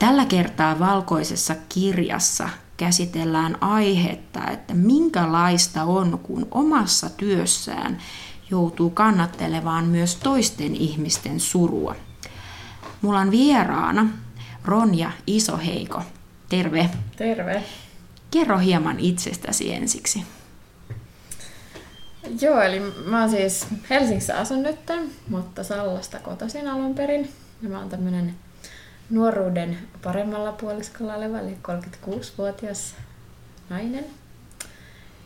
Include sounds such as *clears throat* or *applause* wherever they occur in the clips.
Tällä kertaa valkoisessa kirjassa käsitellään aihetta, että minkälaista on, kun omassa työssään joutuu kannattelemaan myös toisten ihmisten surua. Mulla on vieraana Ronja Isoheiko. Terve. Terve. Kerro hieman itsestäsi ensiksi. Joo, eli mä oon siis Helsingissä asun nyt, mutta Sallasta kotoisin alun perin. Ja mä oon tämmönen nuoruuden paremmalla puoliskolla oleva, eli 36-vuotias nainen.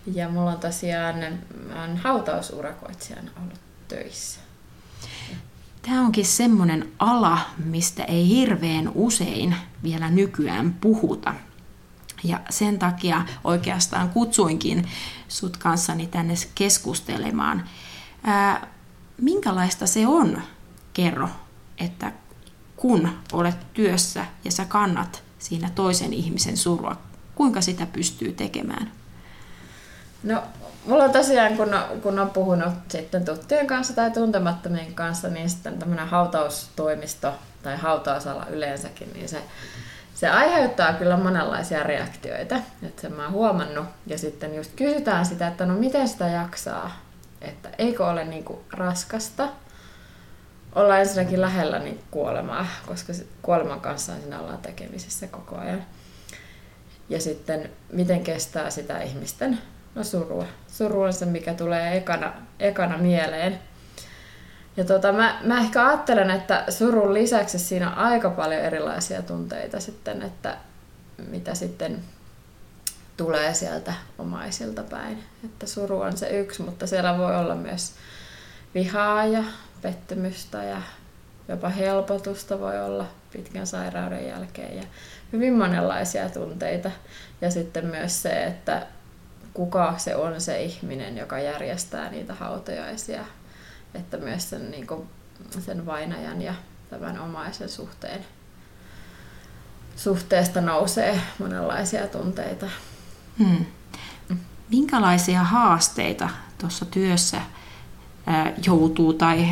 Ja mulla on tosiaan on hautausurakoitsijana ollut töissä. Tämä onkin semmoinen ala, mistä ei hirveän usein vielä nykyään puhuta. Ja sen takia oikeastaan kutsuinkin sut kanssani tänne keskustelemaan. Ää, minkälaista se on, kerro, että kun olet työssä ja sä kannat siinä toisen ihmisen surua, kuinka sitä pystyy tekemään? No, mulla on tosiaan, kun on, kun on puhunut sitten tuttujen kanssa tai tuntemattomien kanssa, niin sitten tämmöinen hautaustoimisto tai hautausala yleensäkin, niin se, se aiheuttaa kyllä monenlaisia reaktioita. Että sen mä oon huomannut. Ja sitten just kysytään sitä, että no miten sitä jaksaa? Että eikö ole niinku raskasta? Olla ensinnäkin lähellä niin kuolemaa, koska kuoleman kanssa siinä ollaan tekemisissä koko ajan. Ja sitten miten kestää sitä ihmisten no surua. Suru on se, mikä tulee ekana, ekana mieleen. Ja tota, mä, mä ehkä ajattelen, että surun lisäksi siinä on aika paljon erilaisia tunteita sitten, että mitä sitten tulee sieltä omaisilta päin. Että suru on se yksi, mutta siellä voi olla myös vihaa ja pettymystä ja jopa helpotusta voi olla pitkän sairauden jälkeen ja hyvin monenlaisia tunteita. Ja sitten myös se, että kuka se on se ihminen, joka järjestää niitä hautajaisia, että myös sen, niin kuin, sen vainajan ja tämän omaisen suhteen suhteesta nousee monenlaisia tunteita. Hmm. Minkälaisia haasteita tuossa työssä joutuu tai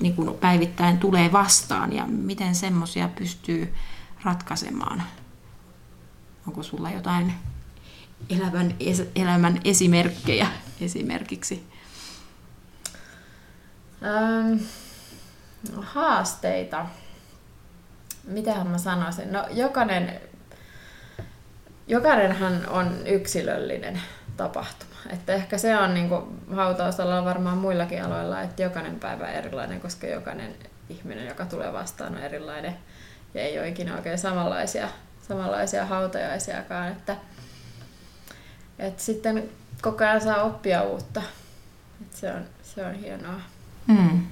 niin kuin päivittäin tulee vastaan ja miten semmoisia pystyy ratkaisemaan? Onko sulla jotain elämän, elämän esimerkkejä esimerkiksi? Ähm, haasteita. Mitähän mä sanoisin? No jokainen, jokainenhan on yksilöllinen tapahtuma. Että ehkä se on niin hautausalalla varmaan muillakin aloilla, että jokainen päivä on erilainen, koska jokainen ihminen, joka tulee vastaan, on erilainen ja ei ole ikinä oikein samanlaisia, samanlaisia hautajaisiakaan. Että, että sitten koko ajan saa oppia uutta. Että se, on, se on hienoa. Hmm.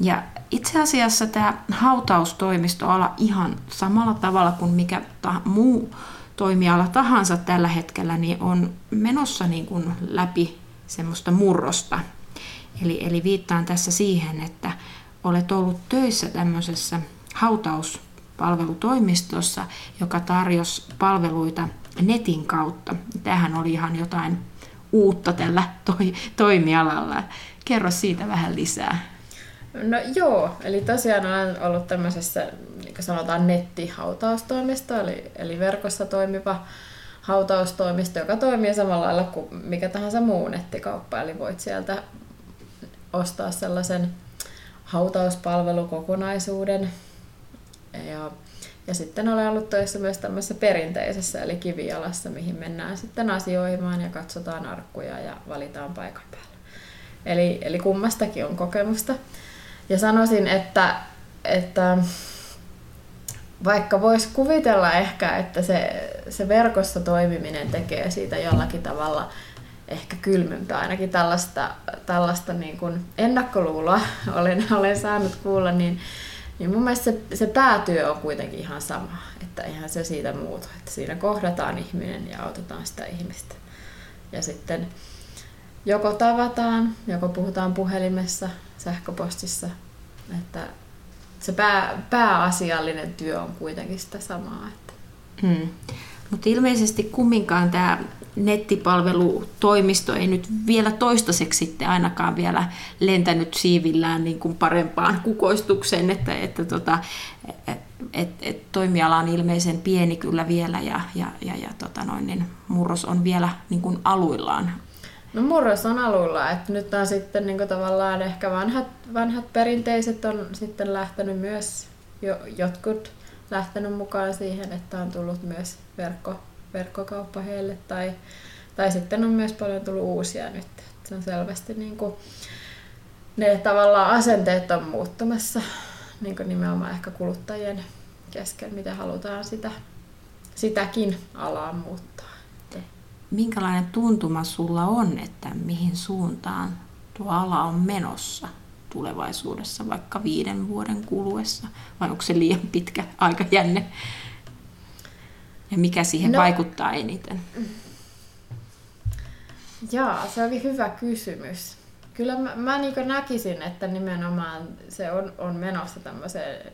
Ja itse asiassa tämä hautaustoimistoala ihan samalla tavalla kuin mikä muu toimiala tahansa tällä hetkellä, niin on menossa niin kuin läpi semmoista murrosta. Eli, eli viittaan tässä siihen, että olet ollut töissä tämmöisessä hautauspalvelutoimistossa, joka tarjosi palveluita netin kautta. Tähän oli ihan jotain uutta tällä toi, toimialalla. Kerro siitä vähän lisää. No joo, eli tosiaan olen ollut tämmöisessä, kuin sanotaan, nettihautaustoimisto, eli, eli verkossa toimiva hautaustoimisto, joka toimii samalla lailla kuin mikä tahansa muu nettikauppa, eli voit sieltä ostaa sellaisen hautauspalvelukokonaisuuden. Ja, ja sitten olen ollut töissä myös tämmöisessä perinteisessä, eli kivialassa, mihin mennään sitten asioimaan ja katsotaan arkkuja ja valitaan paikan päällä. Eli, eli kummastakin on kokemusta. Ja sanoisin, että, että vaikka voisi kuvitella ehkä, että se, se verkossa toimiminen tekee siitä jollakin tavalla ehkä kylmempää, ainakin tällaista, tällaista niin kuin ennakkoluuloa *laughs* olen, olen saanut kuulla, niin, niin mun mielestä se, se päätyö on kuitenkin ihan sama, että ihan se siitä muutu, että siinä kohdataan ihminen ja autetaan sitä ihmistä. Ja sitten joko tavataan, joko puhutaan puhelimessa, sähköpostissa, että se pää, pääasiallinen työ on kuitenkin sitä samaa. Että. Hmm. Mutta ilmeisesti kumminkaan tämä nettipalvelutoimisto ei nyt vielä toistaiseksi sitten ainakaan vielä lentänyt siivillään niin kuin parempaan kukoistukseen, että, että tota, et, et toimiala on ilmeisen pieni kyllä vielä ja, ja, ja, ja tota noin, niin murros on vielä niin kuin aluillaan. No murros on aluilla, että nyt on sitten niin tavallaan ehkä vanhat, vanhat perinteiset on sitten lähtenyt myös, jo, jotkut lähtenyt mukaan siihen, että on tullut myös verkko, verkkokauppa heille tai, tai sitten on myös paljon tullut uusia nyt. Se on selvästi niin kuin, ne tavallaan asenteet on muuttumassa niin kuin nimenomaan ehkä kuluttajien kesken, miten halutaan sitä, sitäkin alaa muuttaa. Minkälainen tuntuma sulla on, että mihin suuntaan tuo ala on menossa tulevaisuudessa, vaikka viiden vuoden kuluessa, vai onko se liian pitkä aikajänne? Ja mikä siihen no, vaikuttaa eniten? Jaa, se oli hyvä kysymys. Kyllä mä, mä niin näkisin, että nimenomaan se on, on menossa tämmöiseen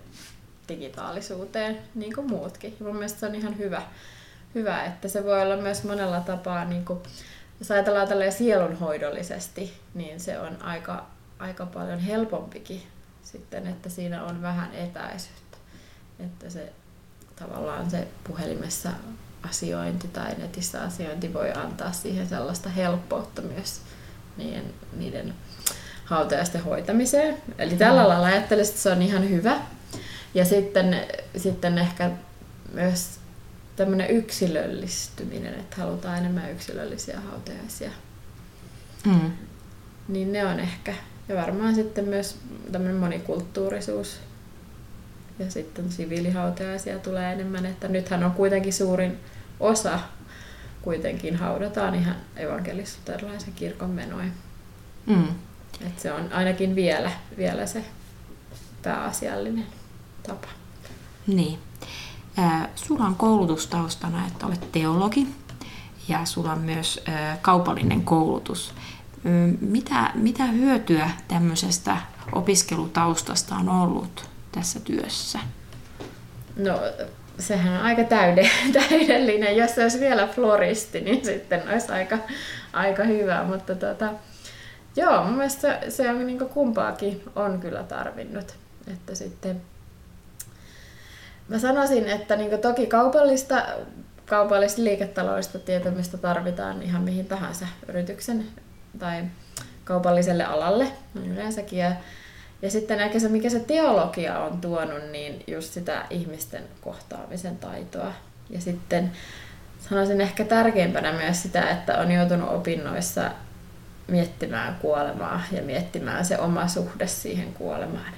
digitaalisuuteen, niin kuin muutkin. Ja mun mielestä se on ihan hyvä, hyvä, että se voi olla myös monella tapaa, niin kuin, jos ajatellaan tälleen sielunhoidollisesti, niin se on aika, aika paljon helpompikin sitten, että siinä on vähän etäisyyttä. Että se tavallaan se puhelimessa asiointi tai netissä asiointi voi antaa siihen sellaista helppoutta myös niiden, niiden hautajaisten hoitamiseen. Eli tällä lailla ajattelisin, että se on ihan hyvä. Ja sitten, sitten ehkä myös tämmöinen yksilöllistyminen, että halutaan enemmän yksilöllisiä hautajaisia. Mm. Niin ne on ehkä. Ja varmaan sitten myös tämmöinen monikulttuurisuus. Ja sitten siviilihautajaisia tulee enemmän, että nythän on kuitenkin suurin osa kuitenkin haudataan ihan evankelisluterilaisen kirkon menoin. Mm. Et se on ainakin vielä, vielä se pääasiallinen tapa. Niin. Sulla on koulutustaustana, että olet teologi ja sulla on myös kaupallinen koulutus. Mitä, mitä hyötyä tämmöisestä opiskelutaustasta on ollut tässä työssä? No sehän on aika täyde, *laughs* täydellinen. Jos se olisi vielä floristi, niin sitten olisi aika, aika hyvä. Mutta tota, joo, mun mielestä se, se on niin kumpaakin on kyllä tarvinnut. Että sitten mä sanoisin, että niin toki kaupallista, kaupallista liiketaloudellista tietämistä tarvitaan ihan mihin tahansa yrityksen tai kaupalliselle alalle yleensäkin. Ja ja sitten ehkä se, mikä se teologia on tuonut, niin just sitä ihmisten kohtaamisen taitoa. Ja sitten sanoisin ehkä tärkeimpänä myös sitä, että on joutunut opinnoissa miettimään kuolemaa ja miettimään se oma suhde siihen kuolemaan.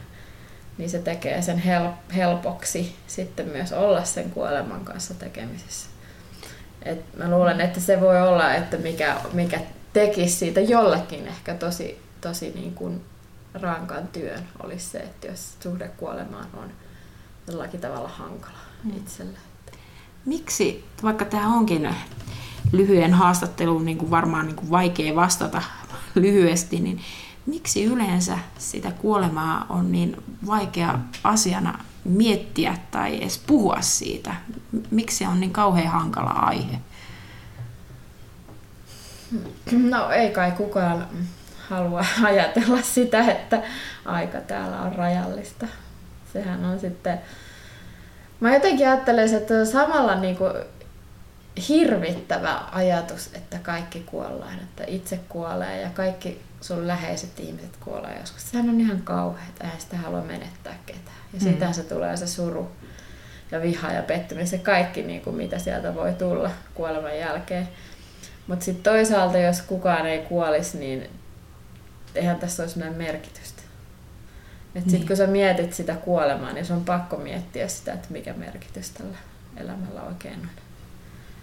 Niin se tekee sen helpoksi sitten myös olla sen kuoleman kanssa tekemisissä. Et mä luulen, että se voi olla, että mikä, mikä tekisi siitä jollekin ehkä tosi, tosi niin kuin rankan työn olisi se, että jos suhde kuolemaan on jollakin tavalla hankala mm. itselle. Miksi, vaikka tämä onkin lyhyen haastattelun niin kuin varmaan niin kuin vaikea vastata *laughs* lyhyesti, niin miksi yleensä sitä kuolemaa on niin vaikea asiana miettiä tai edes puhua siitä? Miksi se on niin kauhean hankala aihe? No ei kai kukaan halua ajatella sitä, että aika täällä on rajallista. Sehän on sitten... Mä jotenkin ajattelen, että samalla niin kuin hirvittävä ajatus, että kaikki kuollaan, että itse kuolee ja kaikki sun läheiset ihmiset kuolee joskus. Sehän on ihan kauheaa, eihän sitä halua menettää ketään. Ja mm. sitä se tulee se suru ja viha ja pettymys ja kaikki, niin kuin mitä sieltä voi tulla kuoleman jälkeen. Mutta sitten toisaalta, jos kukaan ei kuolisi, niin eihän tässä olisi mitään merkitystä. Et sit niin. kun sä mietit sitä kuolemaa, niin se on pakko miettiä sitä, että mikä merkitys tällä elämällä oikein on.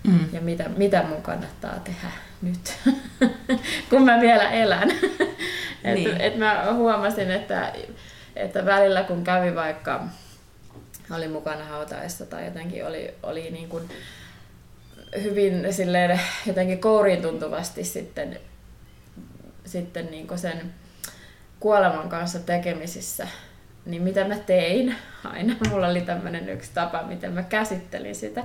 Mm. Ja mitä, mitä mun kannattaa tehdä nyt, *laughs* kun mä vielä elän. *laughs* et, niin. et mä huomasin, että, että välillä kun kävi vaikka, oli mukana hautaessa tai jotenkin oli, oli niin kuin hyvin silleen, jotenkin kouriin tuntuvasti sitten sitten niin sen kuoleman kanssa tekemisissä, niin mitä mä tein, aina mulla oli tämmöinen yksi tapa, miten mä käsittelin sitä,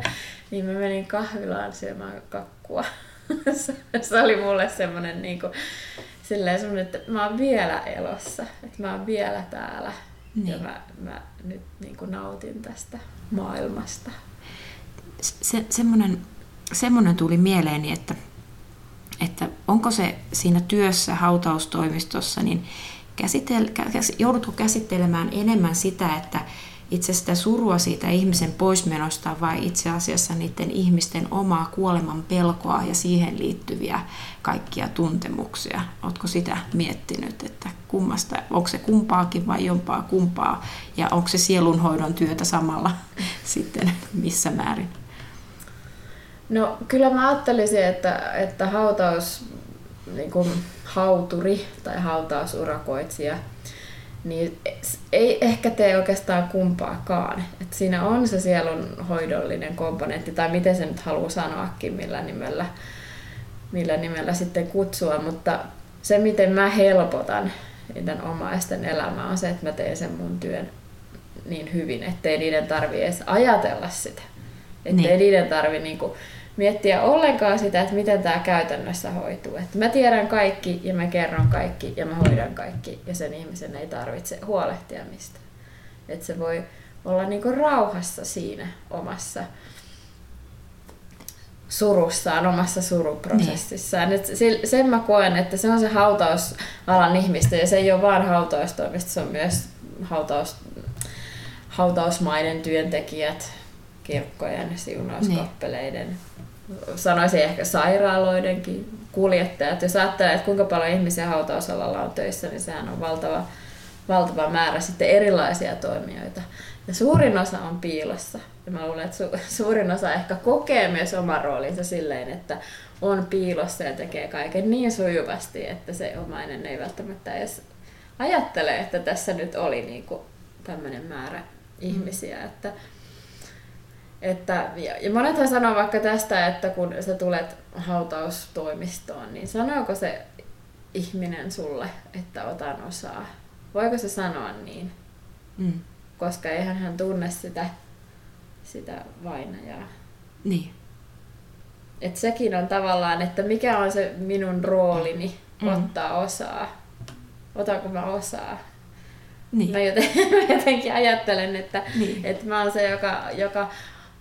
niin mä menin kahvilaan syömään kakkua. *laughs* se oli mulle semmoinen niin kuin, silleen semmoinen, että mä oon vielä elossa, että mä oon vielä täällä Niin. Ja mä, mä nyt niin kuin nautin tästä maailmasta. Se, semmoinen, semmoinen tuli mieleeni, että, että onko se siinä työssä hautaustoimistossa, niin käsitel, joudutko käsittelemään enemmän sitä, että itse sitä surua siitä ihmisen poismenosta vai itse asiassa niiden ihmisten omaa kuoleman pelkoa ja siihen liittyviä kaikkia tuntemuksia. Oletko sitä miettinyt, että kummasta, onko se kumpaakin vai jompaa kumpaa ja onko se sielunhoidon työtä samalla *laughs* sitten missä määrin? No kyllä mä ajattelisin, että, että hautaus, niin kuin hauturi tai hautausurakoitsija – niin ei ehkä tee oikeastaan kumpaakaan. Et siinä on se sielunhoidollinen komponentti, tai miten se nyt haluaa sanoakin, millä nimellä, millä nimellä sitten kutsua, mutta se miten mä helpotan niiden omaisten elämää on se, että mä teen sen mun työn niin hyvin, ettei niiden tarvi edes ajatella sitä. Ettei niin. niiden tarvi niinku miettiä ollenkaan sitä, että miten tämä käytännössä hoituu. Että mä tiedän kaikki ja mä kerron kaikki ja mä hoidan kaikki ja sen ihmisen ei tarvitse huolehtia mistä. Että se voi olla niinku rauhassa siinä omassa surussaan, omassa suruprosessissaan. Niin. Et sen mä koen, että se on se hautausalan ihmistä ja se ei ole vain hautaustoimista, se on myös hautaus, hautausmaiden työntekijät, kirkkojen, siunauskappeleiden, niin sanoisin ehkä sairaaloidenkin kuljettajat. Jos ajattelee, että kuinka paljon ihmisiä hautausalalla on töissä, niin sehän on valtava, valtava määrä sitten erilaisia toimijoita. Ja suurin osa on piilossa. Ja mä luulen, että su- *laughs* suurin osa ehkä kokee myös oman roolinsa silleen, että on piilossa ja tekee kaiken niin sujuvasti, että se omainen ei välttämättä edes ajattele, että tässä nyt oli niin tämmöinen määrä ihmisiä. Että että, ja, monethan sanoo vaikka tästä, että kun sä tulet hautaustoimistoon, niin sanooko se ihminen sulle, että otan osaa? Voiko se sanoa niin? Mm. Koska eihän hän tunne sitä, sitä vainajaa. Niin. Et sekin on tavallaan, että mikä on se minun roolini mm. ottaa osaa. Otanko mä osaa? Niin. Mä, joten, *laughs* mä jotenkin ajattelen, että, niin. että mä oon se, joka, joka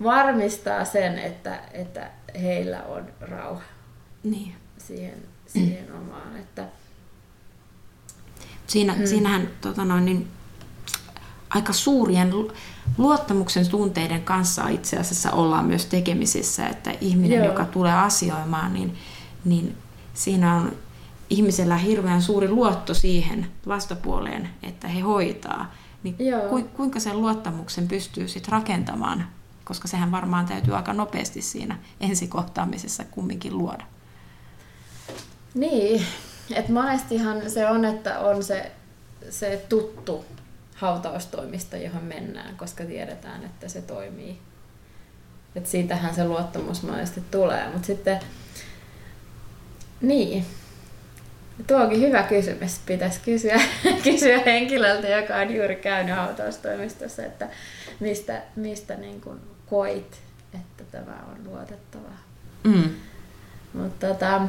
varmistaa sen, että, että heillä on rauha niin. siihen, siihen omaan. Että, Siinä, mm. Siinähän tota noin, niin, aika suurien luottamuksen tunteiden kanssa itse asiassa ollaan myös tekemisissä, että ihminen, Joo. joka tulee asioimaan, niin, niin siinä on ihmisellä hirveän suuri luotto siihen vastapuoleen, että he hoitaa. Niin ku, kuinka sen luottamuksen pystyy sitten rakentamaan koska sehän varmaan täytyy aika nopeasti siinä ensikohtaamisessa kumminkin luoda. Niin, että monestihan se on, että on se, se tuttu hautaustoimista, johon mennään, koska tiedetään, että se toimii. Et siitähän se luottamus monesti tulee, mutta sitten niin, Tuo onkin hyvä kysymys. Pitäisi kysyä, *laughs* kysyä henkilöltä, joka on juuri käynyt hautaustoimistossa, että mistä, mistä niin kuin koit, että tämä on luotettavaa. Mm. Mutta tota,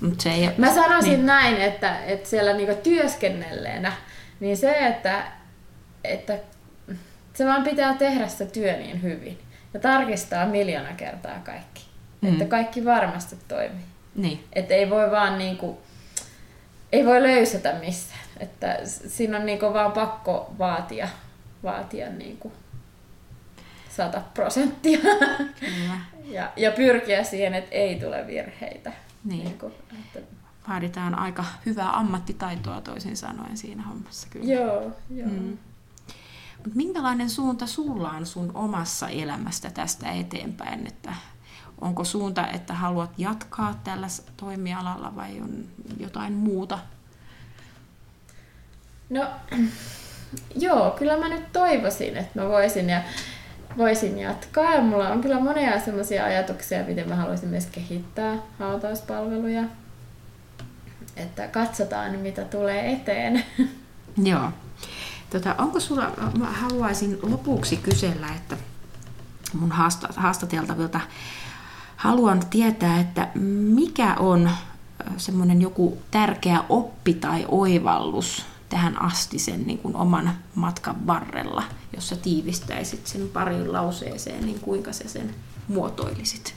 Mut se ei, mä sanoisin niin. näin, että, että siellä niinku työskennelleenä, niin se, että, että se vaan pitää tehdä se työ niin hyvin ja tarkistaa miljoona kertaa kaikki. Mm. Että kaikki varmasti toimii. Niin. Että ei voi vaan niinku, ei voi löysätä missään. Että siinä on niinku vaan pakko vaatia, vaatia niinku 100 prosenttia. ja, ja pyrkiä siihen, että ei tule virheitä. Niin. niin kuin, että... Vaaditaan aika hyvää ammattitaitoa toisin sanoen siinä hommassa kyllä. Joo, joo. Mm. Mut minkälainen suunta sulla on sun omassa elämästä tästä eteenpäin? Että onko suunta, että haluat jatkaa tällä toimialalla vai on jotain muuta? No, *clears throat* joo, kyllä mä nyt toivoisin, että mä voisin. Ja voisin jatkaa. Ja mulla on kyllä monia sellaisia ajatuksia, miten mä haluaisin myös kehittää hautauspalveluja. Että katsotaan, mitä tulee eteen. *laughs* Joo. Tota, onko sulla, mä haluaisin lopuksi kysellä, että mun haastateltavilta haluan tietää, että mikä on semmoinen joku tärkeä oppi tai oivallus tähän asti sen niin kuin oman matkan varrella, jos sä tiivistäisit sen parin lauseeseen, niin kuinka sä sen muotoilisit?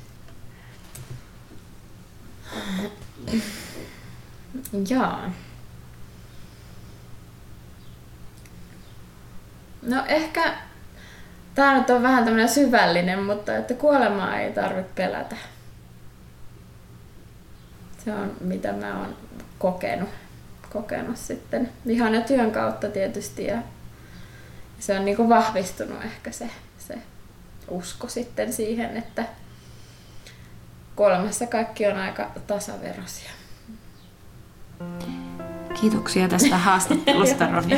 Jaa. No ehkä tämä nyt on vähän tämmöinen syvällinen, mutta että kuolemaa ei tarvitse pelätä. Se on mitä mä oon kokenut, kokenut sitten ihan ja työn kautta tietysti ja se on niinku vahvistunut ehkä se, se usko sitten siihen, että kuolemassa kaikki on aika tasaveroisia. Kiitoksia tästä haastattelusta, *laughs* Ronja.